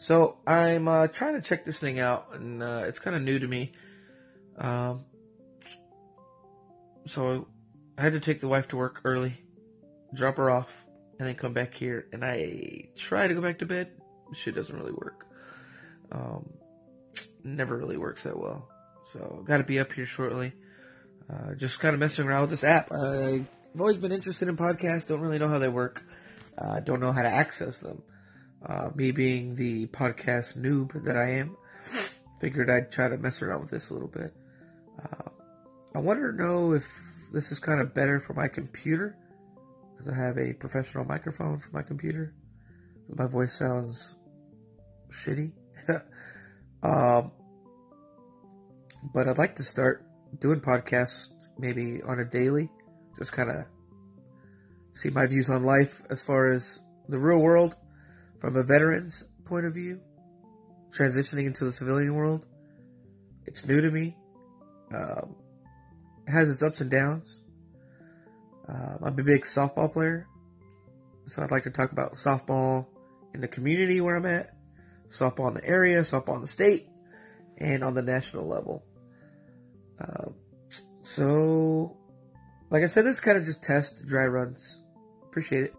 So I'm uh, trying to check this thing out, and uh, it's kind of new to me. Um, so I had to take the wife to work early, drop her off, and then come back here. And I try to go back to bed. Shit doesn't really work. Um, never really works that well. So got to be up here shortly. Uh, just kind of messing around with this app. I've always been interested in podcasts. Don't really know how they work. Don't know how to access them. Uh, me being the podcast noob that I am, figured I'd try to mess around with this a little bit. Uh, I wanted to know if this is kind of better for my computer because I have a professional microphone for my computer. My voice sounds shitty. um, but I'd like to start doing podcasts maybe on a daily, just kind of see my views on life as far as the real world from a veteran's point of view, transitioning into the civilian world. It's new to me. Um, it has its ups and downs. Uh, I'm a big softball player, so I'd like to talk about softball in the community where I'm at, softball in the area, softball in the state, and on the national level. Uh, so, like I said, this kind of just test dry runs. Appreciate it.